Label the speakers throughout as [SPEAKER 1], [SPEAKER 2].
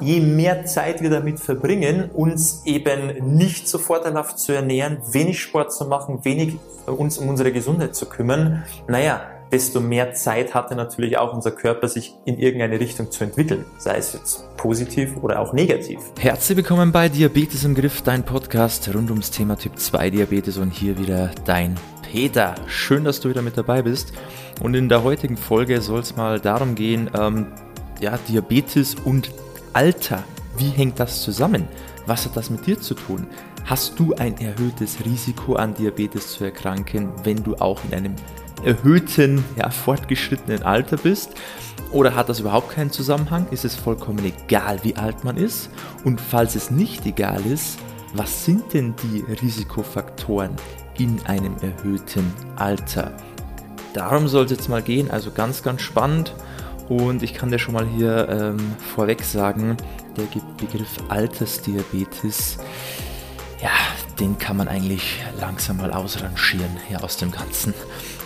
[SPEAKER 1] Je mehr Zeit wir damit verbringen, uns eben nicht so vorteilhaft zu ernähren, wenig Sport zu machen, wenig uns um unsere Gesundheit zu kümmern, naja, desto mehr Zeit hatte natürlich auch unser Körper, sich in irgendeine Richtung zu entwickeln, sei es jetzt positiv oder auch negativ.
[SPEAKER 2] Herzlich willkommen bei Diabetes im Griff, dein Podcast rund ums Thema Typ 2 Diabetes und hier wieder dein Peter. Schön, dass du wieder mit dabei bist. Und in der heutigen Folge soll es mal darum gehen, ähm, ja, Diabetes und Alter, wie hängt das zusammen? Was hat das mit dir zu tun? Hast du ein erhöhtes Risiko an Diabetes zu erkranken, wenn du auch in einem erhöhten, ja, fortgeschrittenen Alter bist? Oder hat das überhaupt keinen Zusammenhang? Ist es vollkommen egal, wie alt man ist? Und falls es nicht egal ist, was sind denn die Risikofaktoren in einem erhöhten Alter? Darum soll es jetzt mal gehen, also ganz, ganz spannend. Und ich kann dir schon mal hier ähm, vorweg sagen, der Begriff Altersdiabetes, ja, den kann man eigentlich langsam mal ausrangieren hier aus dem Ganzen,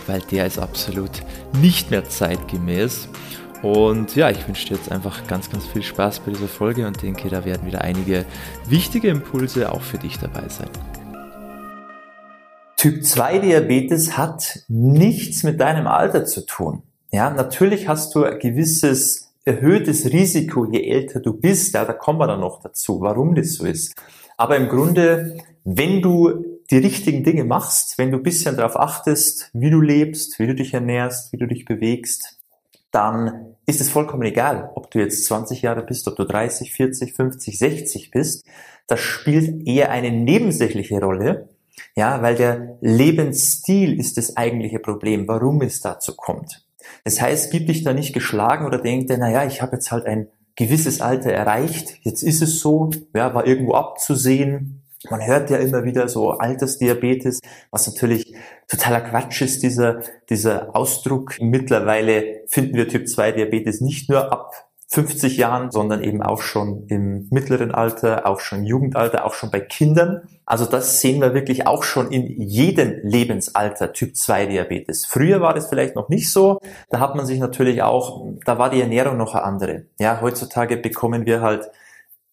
[SPEAKER 2] weil der ist absolut nicht mehr zeitgemäß. Und ja, ich wünsche dir jetzt einfach ganz, ganz viel Spaß bei dieser Folge und denke, da werden wieder einige wichtige Impulse auch für dich dabei sein.
[SPEAKER 1] Typ 2 Diabetes hat nichts mit deinem Alter zu tun. Ja, natürlich hast du ein gewisses erhöhtes Risiko, je älter du bist. Ja, da kommen wir dann noch dazu, warum das so ist. Aber im Grunde, wenn du die richtigen Dinge machst, wenn du ein bisschen darauf achtest, wie du lebst, wie du dich ernährst, wie du dich bewegst, dann ist es vollkommen egal, ob du jetzt 20 Jahre bist, ob du 30, 40, 50, 60 bist. Das spielt eher eine nebensächliche Rolle, ja, weil der Lebensstil ist das eigentliche Problem, warum es dazu kommt. Das heißt, gib dich da nicht geschlagen oder denk dir, naja, ich habe jetzt halt ein gewisses Alter erreicht, jetzt ist es so, ja, war irgendwo abzusehen. Man hört ja immer wieder so Altersdiabetes, was natürlich totaler Quatsch ist, dieser, dieser Ausdruck. Mittlerweile finden wir Typ 2 Diabetes nicht nur ab 50 Jahren, sondern eben auch schon im mittleren Alter, auch schon im Jugendalter, auch schon bei Kindern. Also das sehen wir wirklich auch schon in jedem Lebensalter Typ 2 Diabetes. Früher war das vielleicht noch nicht so. Da hat man sich natürlich auch, da war die Ernährung noch eine andere. Ja, heutzutage bekommen wir halt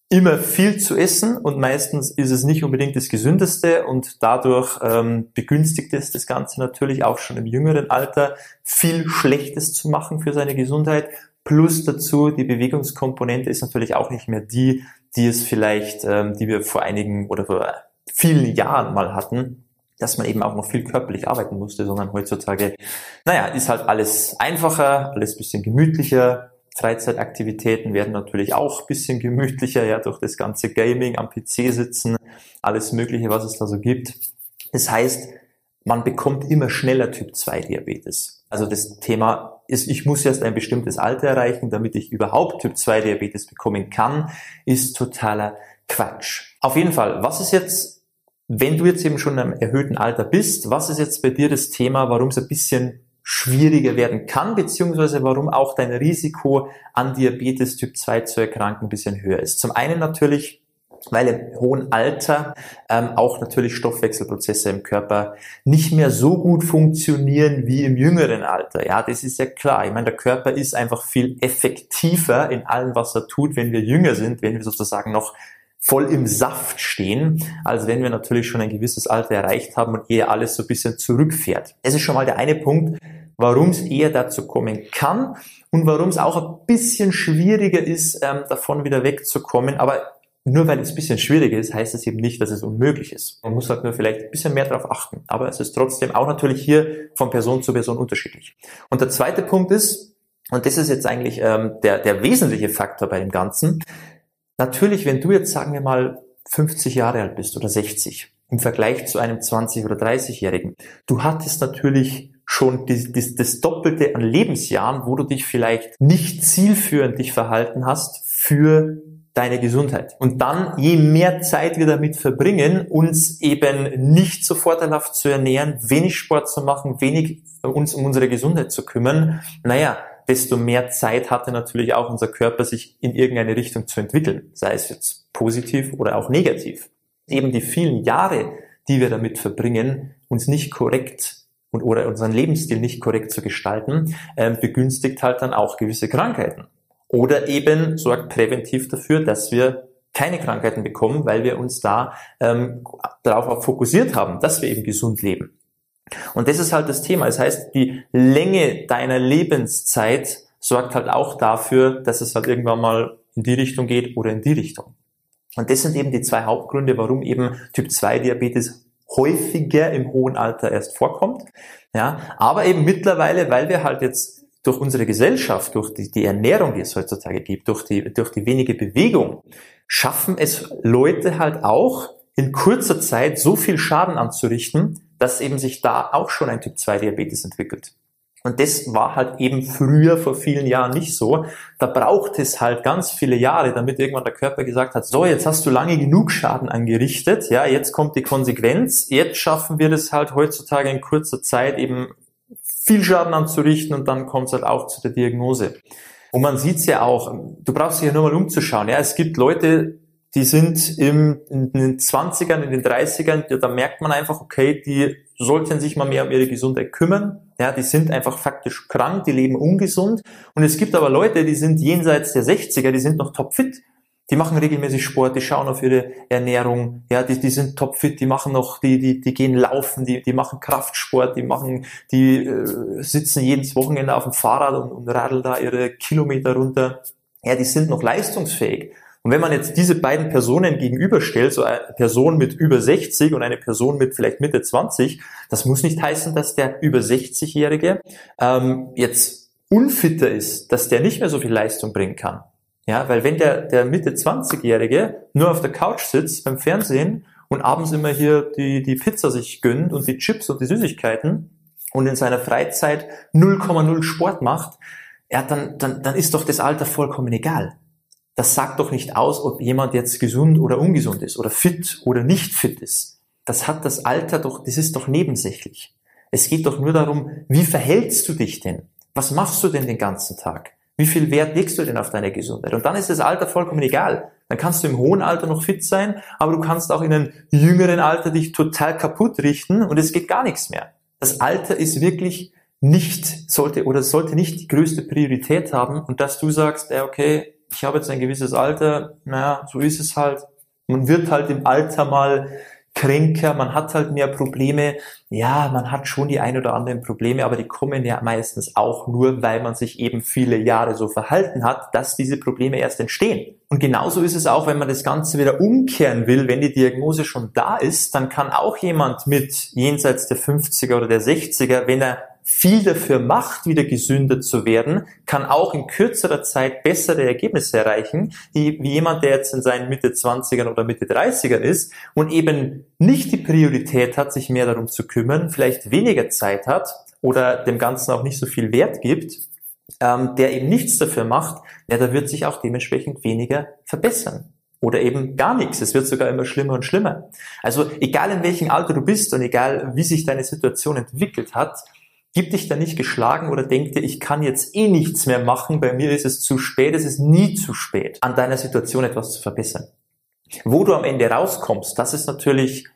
[SPEAKER 1] immer viel zu essen und meistens ist es nicht unbedingt das Gesündeste und dadurch ähm, begünstigt es das Ganze natürlich auch schon im jüngeren Alter viel Schlechtes zu machen für seine Gesundheit Plus dazu, die Bewegungskomponente ist natürlich auch nicht mehr die, die es vielleicht, ähm, die wir vor einigen oder vor vielen Jahren mal hatten, dass man eben auch noch viel körperlich arbeiten musste, sondern heutzutage, naja, ist halt alles einfacher, alles bisschen gemütlicher. Freizeitaktivitäten werden natürlich auch bisschen gemütlicher, ja, durch das ganze Gaming am PC sitzen, alles Mögliche, was es da so gibt. Das heißt, man bekommt immer schneller Typ 2 Diabetes. Also das Thema ist, ich muss erst ein bestimmtes Alter erreichen, damit ich überhaupt Typ 2 Diabetes bekommen kann, ist totaler Quatsch. Auf jeden Fall, was ist jetzt, wenn du jetzt eben schon in einem erhöhten Alter bist, was ist jetzt bei dir das Thema, warum es ein bisschen schwieriger werden kann, beziehungsweise warum auch dein Risiko an Diabetes Typ 2 zu erkranken ein bisschen höher ist. Zum einen natürlich weil im hohen Alter ähm, auch natürlich Stoffwechselprozesse im Körper nicht mehr so gut funktionieren wie im jüngeren Alter. Ja, das ist ja klar. Ich meine, der Körper ist einfach viel effektiver in allem, was er tut, wenn wir jünger sind, wenn wir sozusagen noch voll im Saft stehen, als wenn wir natürlich schon ein gewisses Alter erreicht haben und eher alles so ein bisschen zurückfährt. Das ist schon mal der eine Punkt, warum es eher dazu kommen kann und warum es auch ein bisschen schwieriger ist, ähm, davon wieder wegzukommen. Aber nur weil es ein bisschen schwierig ist, heißt es eben nicht, dass es unmöglich ist. Man muss halt nur vielleicht ein bisschen mehr darauf achten. Aber es ist trotzdem auch natürlich hier von Person zu Person unterschiedlich. Und der zweite Punkt ist, und das ist jetzt eigentlich ähm, der, der wesentliche Faktor bei dem Ganzen, natürlich, wenn du jetzt, sagen wir mal, 50 Jahre alt bist oder 60, im Vergleich zu einem 20- oder 30-Jährigen, du hattest natürlich schon die, die, das Doppelte an Lebensjahren, wo du dich vielleicht nicht zielführend dich verhalten hast für deine Gesundheit. Und dann, je mehr Zeit wir damit verbringen, uns eben nicht so vorteilhaft zu ernähren, wenig Sport zu machen, wenig uns um unsere Gesundheit zu kümmern, naja, desto mehr Zeit hatte natürlich auch unser Körper, sich in irgendeine Richtung zu entwickeln, sei es jetzt positiv oder auch negativ. Eben die vielen Jahre, die wir damit verbringen, uns nicht korrekt und oder unseren Lebensstil nicht korrekt zu gestalten, äh, begünstigt halt dann auch gewisse Krankheiten. Oder eben sorgt präventiv dafür, dass wir keine Krankheiten bekommen, weil wir uns da ähm, darauf fokussiert haben, dass wir eben gesund leben. Und das ist halt das Thema. Das heißt, die Länge deiner Lebenszeit sorgt halt auch dafür, dass es halt irgendwann mal in die Richtung geht oder in die Richtung. Und das sind eben die zwei Hauptgründe, warum eben Typ 2 Diabetes häufiger im hohen Alter erst vorkommt. Ja, aber eben mittlerweile, weil wir halt jetzt durch unsere Gesellschaft, durch die, die Ernährung, die es heutzutage gibt, durch die, durch die wenige Bewegung, schaffen es Leute halt auch in kurzer Zeit so viel Schaden anzurichten, dass eben sich da auch schon ein Typ 2 Diabetes entwickelt. Und das war halt eben früher vor vielen Jahren nicht so. Da braucht es halt ganz viele Jahre, damit irgendwann der Körper gesagt hat, so, jetzt hast du lange genug Schaden angerichtet, ja, jetzt kommt die Konsequenz, jetzt schaffen wir das halt heutzutage in kurzer Zeit eben viel Schaden anzurichten und dann kommt es halt auch zu der Diagnose. Und man sieht es ja auch, du brauchst dich ja nur mal umzuschauen, ja, es gibt Leute, die sind im, in den 20ern, in den 30ern, da merkt man einfach, okay, die sollten sich mal mehr um ihre Gesundheit kümmern. Ja, die sind einfach faktisch krank, die leben ungesund. Und es gibt aber Leute, die sind jenseits der 60er, die sind noch topfit. Die machen regelmäßig Sport, die schauen auf ihre Ernährung, ja, die, die sind topfit, die machen noch, die, die, die gehen laufen, die, die machen Kraftsport, die machen, die äh, sitzen jedes Wochenende auf dem Fahrrad und, und radeln da ihre Kilometer runter. Ja, die sind noch leistungsfähig. Und wenn man jetzt diese beiden Personen gegenüberstellt, so eine Person mit über 60 und eine Person mit vielleicht Mitte 20, das muss nicht heißen, dass der über 60-Jährige ähm, jetzt unfitter ist, dass der nicht mehr so viel Leistung bringen kann. Ja, weil wenn der, der Mitte 20-Jährige nur auf der Couch sitzt beim Fernsehen und abends immer hier die, die Pizza sich gönnt und die Chips und die Süßigkeiten und in seiner Freizeit 0,0 Sport macht, ja, dann, dann, dann ist doch das Alter vollkommen egal das sagt doch nicht aus, ob jemand jetzt gesund oder ungesund ist oder fit oder nicht fit ist. Das hat das Alter doch, das ist doch nebensächlich. Es geht doch nur darum, wie verhältst du dich denn? Was machst du denn den ganzen Tag? Wie viel Wert legst du denn auf deine Gesundheit? Und dann ist das Alter vollkommen egal. Dann kannst du im hohen Alter noch fit sein, aber du kannst auch in einem jüngeren Alter dich total kaputt richten und es geht gar nichts mehr. Das Alter ist wirklich nicht, sollte oder sollte nicht die größte Priorität haben und dass du sagst, ja, okay, ich habe jetzt ein gewisses Alter, naja, so ist es halt. Man wird halt im Alter mal kränker, man hat halt mehr Probleme. Ja, man hat schon die ein oder anderen Probleme, aber die kommen ja meistens auch nur, weil man sich eben viele Jahre so verhalten hat, dass diese Probleme erst entstehen. Und genauso ist es auch, wenn man das Ganze wieder umkehren will, wenn die Diagnose schon da ist, dann kann auch jemand mit jenseits der 50er oder der 60er, wenn er viel dafür macht, wieder gesünder zu werden, kann auch in kürzerer Zeit bessere Ergebnisse erreichen, wie jemand, der jetzt in seinen Mitte 20ern oder Mitte 30ern ist und eben nicht die Priorität hat, sich mehr darum zu kümmern, vielleicht weniger Zeit hat oder dem Ganzen auch nicht so viel Wert gibt, ähm, der eben nichts dafür macht, ja, da wird sich auch dementsprechend weniger verbessern oder eben gar nichts. Es wird sogar immer schlimmer und schlimmer. Also egal in welchem Alter du bist und egal wie sich deine Situation entwickelt hat, Gib dich da nicht geschlagen oder denk dir, ich kann jetzt eh nichts mehr machen, bei mir ist es zu spät, es ist nie zu spät, an deiner Situation etwas zu verbessern. Wo du am Ende rauskommst, das ist natürlich,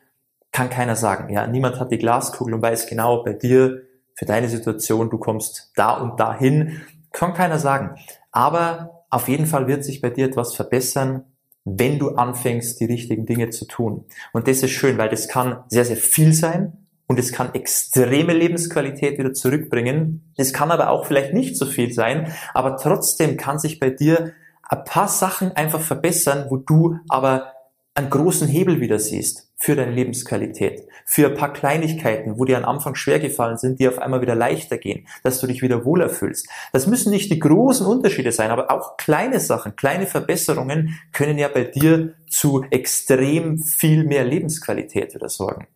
[SPEAKER 1] kann keiner sagen. Ja, niemand hat die Glaskugel und weiß genau bei dir, für deine Situation, du kommst da und dahin, kann keiner sagen. Aber auf jeden Fall wird sich bei dir etwas verbessern, wenn du anfängst, die richtigen Dinge zu tun. Und das ist schön, weil das kann sehr, sehr viel sein und es kann extreme Lebensqualität wieder zurückbringen. Es kann aber auch vielleicht nicht so viel sein, aber trotzdem kann sich bei dir ein paar Sachen einfach verbessern, wo du aber einen großen Hebel wieder siehst für deine Lebensqualität, für ein paar Kleinigkeiten, wo dir am Anfang schwer gefallen sind, die auf einmal wieder leichter gehen, dass du dich wieder wohler fühlst. Das müssen nicht die großen Unterschiede sein, aber auch kleine Sachen, kleine Verbesserungen können ja bei dir zu extrem viel mehr Lebensqualität wieder sorgen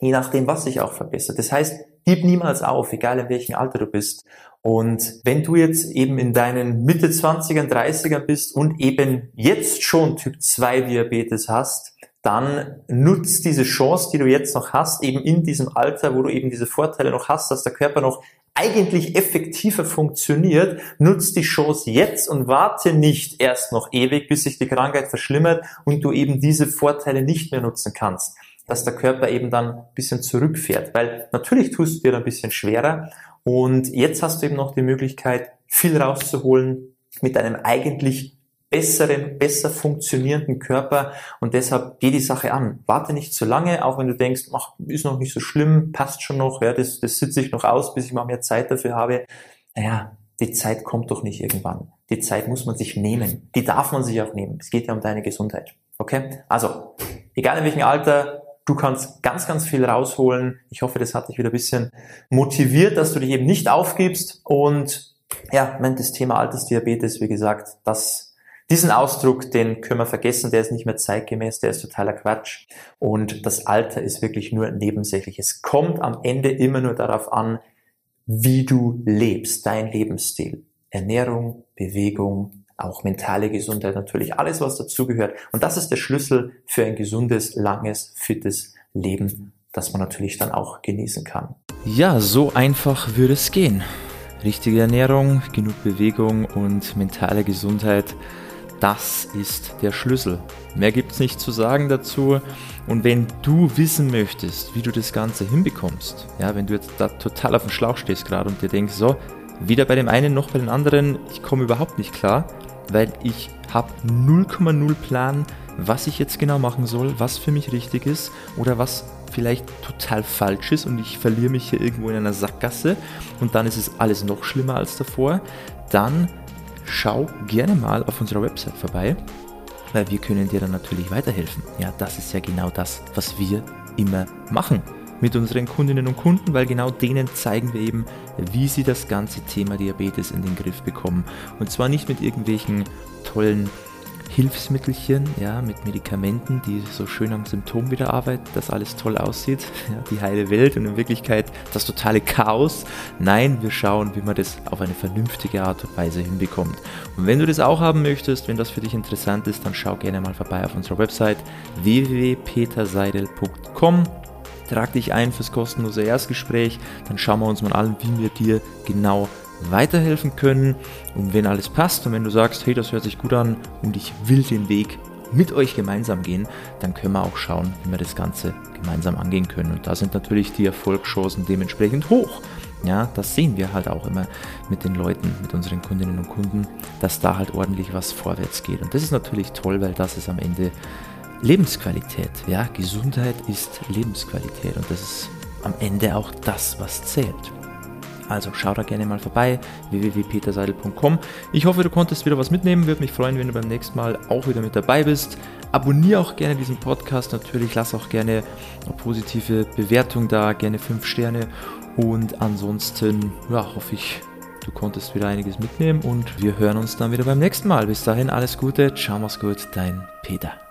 [SPEAKER 1] je nachdem, was sich auch verbessert. Das heißt, gib niemals auf, egal in welchem Alter du bist. Und wenn du jetzt eben in deinen Mitte 20ern, 30ern bist und eben jetzt schon Typ 2 Diabetes hast, dann nutzt diese Chance, die du jetzt noch hast, eben in diesem Alter, wo du eben diese Vorteile noch hast, dass der Körper noch eigentlich effektiver funktioniert, nutzt die Chance jetzt und warte nicht erst noch ewig, bis sich die Krankheit verschlimmert und du eben diese Vorteile nicht mehr nutzen kannst dass der Körper eben dann ein bisschen zurückfährt. Weil natürlich tust du dir ein bisschen schwerer und jetzt hast du eben noch die Möglichkeit, viel rauszuholen mit einem eigentlich besseren, besser funktionierenden Körper und deshalb geh die Sache an. Warte nicht zu lange, auch wenn du denkst, ach, ist noch nicht so schlimm, passt schon noch, ja, das, das sitze ich noch aus, bis ich mal mehr Zeit dafür habe. Naja, die Zeit kommt doch nicht irgendwann. Die Zeit muss man sich nehmen. Die darf man sich auch nehmen. Es geht ja um deine Gesundheit. Okay? Also, egal in welchem Alter, du kannst ganz, ganz viel rausholen. Ich hoffe, das hat dich wieder ein bisschen motiviert, dass du dich eben nicht aufgibst und ja, das Thema Altersdiabetes, wie gesagt, das diesen Ausdruck, den können wir vergessen, der ist nicht mehr zeitgemäß, der ist totaler Quatsch. Und das Alter ist wirklich nur nebensächlich. Es kommt am Ende immer nur darauf an, wie du lebst, dein Lebensstil. Ernährung, Bewegung, auch mentale Gesundheit natürlich, alles was dazugehört. Und das ist der Schlüssel für ein gesundes, langes, fittes Leben, das man natürlich dann auch genießen kann.
[SPEAKER 2] Ja, so einfach würde es gehen. Richtige Ernährung, genug Bewegung und mentale Gesundheit das ist der Schlüssel. Mehr gibt es nicht zu sagen dazu. Und wenn du wissen möchtest, wie du das Ganze hinbekommst, ja, wenn du jetzt da total auf dem Schlauch stehst gerade und dir denkst, so, weder bei dem einen noch bei den anderen, ich komme überhaupt nicht klar, weil ich habe 0,0 Plan, was ich jetzt genau machen soll, was für mich richtig ist oder was vielleicht total falsch ist und ich verliere mich hier irgendwo in einer Sackgasse und dann ist es alles noch schlimmer als davor, dann schau gerne mal auf unserer Website vorbei, weil wir können dir dann natürlich weiterhelfen. Ja, das ist ja genau das, was wir immer machen mit unseren Kundinnen und Kunden, weil genau denen zeigen wir eben, wie sie das ganze Thema Diabetes in den Griff bekommen. Und zwar nicht mit irgendwelchen tollen Hilfsmittelchen, ja, mit Medikamenten, die so schön am Symptom wieder arbeiten, dass alles toll aussieht, ja, die heile Welt und in Wirklichkeit das totale Chaos. Nein, wir schauen, wie man das auf eine vernünftige Art und Weise hinbekommt. Und wenn du das auch haben möchtest, wenn das für dich interessant ist, dann schau gerne mal vorbei auf unserer Website www.peterseidel.com trag dich ein fürs kostenlose Erstgespräch, dann schauen wir uns mal an, wie wir dir genau weiterhelfen können. Und wenn alles passt und wenn du sagst, hey, das hört sich gut an und ich will den Weg mit euch gemeinsam gehen, dann können wir auch schauen, wie wir das Ganze gemeinsam angehen können. Und da sind natürlich die Erfolgschancen dementsprechend hoch. Ja, das sehen wir halt auch immer mit den Leuten, mit unseren Kundinnen und Kunden, dass da halt ordentlich was vorwärts geht. Und das ist natürlich toll, weil das ist am Ende Lebensqualität. Ja, Gesundheit ist Lebensqualität und das ist am Ende auch das, was zählt. Also schau da gerne mal vorbei, www.peterseidel.com. Ich hoffe, du konntest wieder was mitnehmen. Würde mich freuen, wenn du beim nächsten Mal auch wieder mit dabei bist. Abonniere auch gerne diesen Podcast natürlich. Lass auch gerne eine positive Bewertung da, gerne 5 Sterne. Und ansonsten, ja, hoffe ich, du konntest wieder einiges mitnehmen und wir hören uns dann wieder beim nächsten Mal. Bis dahin alles Gute, ciao, mach's gut, dein Peter.